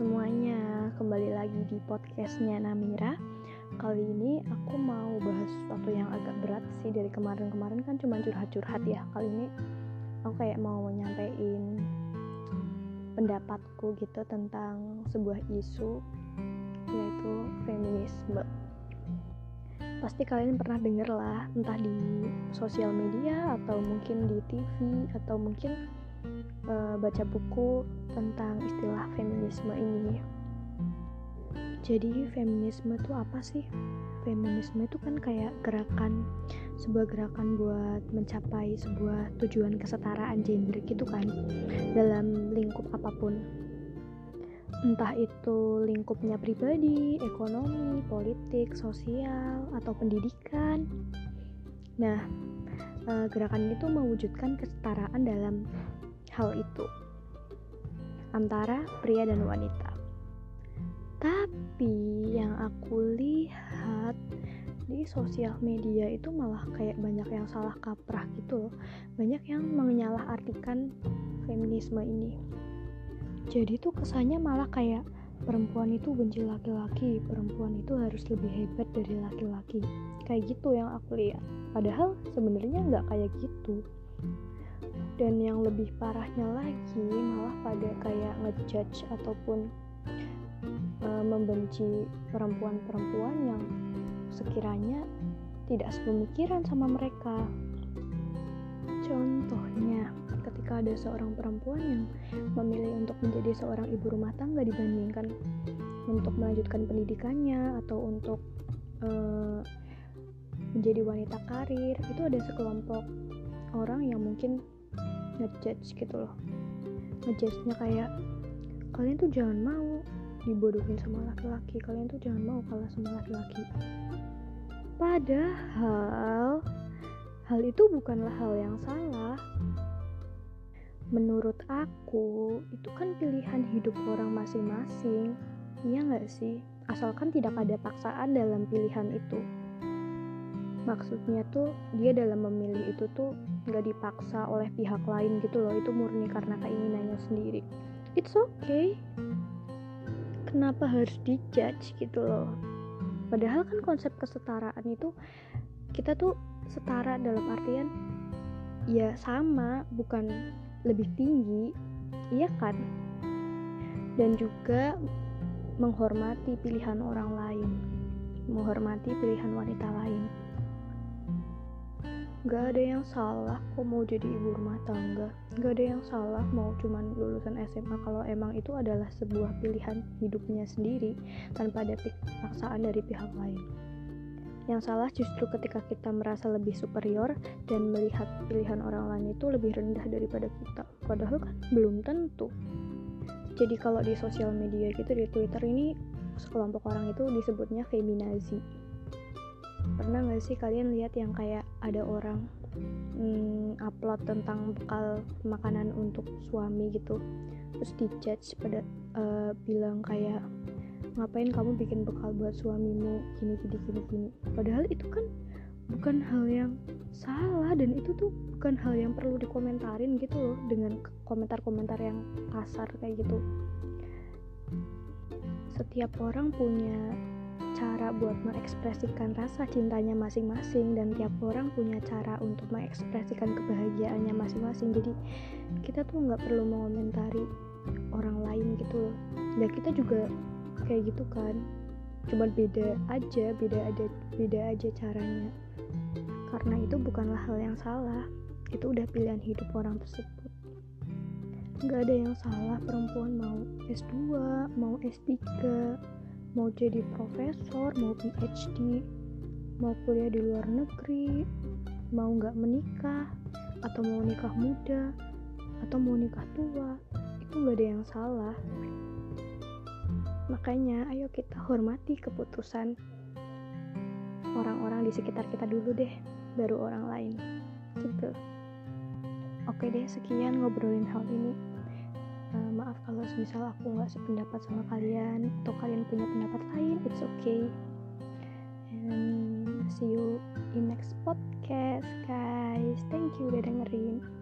semuanya, kembali lagi di podcastnya Namira. Kali ini aku mau bahas sesuatu yang agak berat sih Dari kemarin-kemarin. Kan cuma curhat-curhat ya. Kali ini aku kayak mau nyampein pendapatku gitu tentang sebuah isu Yaitu feminisme. Pasti kalian pernah denger lah Entah di sosial media atau mungkin di TV Atau mungkin uh, baca buku tentang istilah feminisme ini. Jadi feminisme itu apa sih? Feminisme itu kan kayak gerakan sebuah gerakan buat mencapai sebuah tujuan kesetaraan gender gitu kan dalam lingkup apa pun. Entah itu lingkupnya pribadi, ekonomi, politik, sosial, atau pendidikan. Nah, eh, gerakan itu mewujudkan kesetaraan dalam hal itu antara pria dan wanita. Tapi yang aku lihat di sosial media itu malah kayak banyak yang salah kaprah gitu loh. Banyak yang menyalahartikan feminisme ini. Jadi tuh kesannya malah kayak perempuan itu benci laki-laki, perempuan itu harus lebih hebat dari laki-laki. Kayak gitu yang aku lihat. Padahal sebenarnya nggak kayak gitu dan yang lebih parahnya lagi malah pada kayak ngejudge ataupun uh, membenci perempuan-perempuan yang sekiranya tidak sepemikiran sama mereka. Contohnya ketika ada seorang perempuan yang memilih untuk menjadi seorang ibu rumah tangga dibandingkan untuk melanjutkan pendidikannya atau untuk uh, menjadi wanita karir itu ada sekelompok orang yang mungkin ngejudge gitu loh. Ngejudge-nya kayak kalian tuh jangan mau dibodohin sama laki-laki kalian tuh jangan mau kalah sama laki-laki. Padahal hal itu bukanlah hal yang salah. Menurut aku itu kan pilihan hidup orang masing-masing. Iya nggak sih? Asalkan tidak ada paksaan dalam pilihan itu maksudnya tuh dia dalam memilih itu tuh nggak dipaksa oleh pihak lain gitu loh itu murni karena keinginannya sendiri. It's okay. Kenapa harus dijudge gitu loh? Padahal kan konsep kesetaraan itu kita tuh setara dalam artian ya sama bukan lebih tinggi iya kan? Dan juga menghormati pilihan orang lain menghormati pilihan wanita lain Gak ada yang salah kok mau jadi ibu rumah tangga. Gak ada yang salah mau cuman lulusan SMA Kalau emang itu adalah sebuah pilihan hidupnya sendiri Tanpa ada paksaan dari pihak lain. Yang salah justru ketika kita merasa lebih superior Dan melihat pilihan orang lain itu lebih rendah daripada kita. Padahal kan belum tentu. Jadi kalau di sosial media gitu di Twitter ini Sekelompok orang itu disebutnya feminazi. Pernah gak sih kalian lihat yang kayak ada orang hmm, upload tentang bekal makanan untuk suami gitu. Terus dijudge pada uh, bilang kayak ngapain kamu bikin bekal buat suamimu? Gini gini gini gini. Padahal itu kan bukan hal yang salah dan itu tuh bukan hal yang perlu dikomentarin gitu loh dengan komentar-komentar yang kasar kayak gitu. Setiap orang punya cara buat mengekspresikan rasa cintanya masing-masing dan tiap orang punya cara untuk mengekspresikan kebahagiaannya masing-masing. Jadi kita tuh nggak perlu mengomentari orang lain gitu loh. Dan kita juga kayak gitu kan. Cuman beda aja beda ada beda aja caranya. Karena itu bukanlah hal yang salah. Itu udah pilihan hidup orang tersebut. Nggak ada yang salah perempuan mau S2 mau S3 mau jadi profesor, mau PhD, mau kuliah di luar negeri, mau nggak menikah, atau mau nikah muda, atau mau nikah tua, itu nggak ada yang salah. Makanya, ayo kita hormati keputusan orang-orang di sekitar kita dulu deh, baru orang lain. Gitu. Oke deh, sekian ngobrolin hal ini uh, maaf kalau misal aku nggak sependapat sama kalian atau kalian punya pendapat lain it's okay. And see you in next podcast guys. Thank you udah dengerin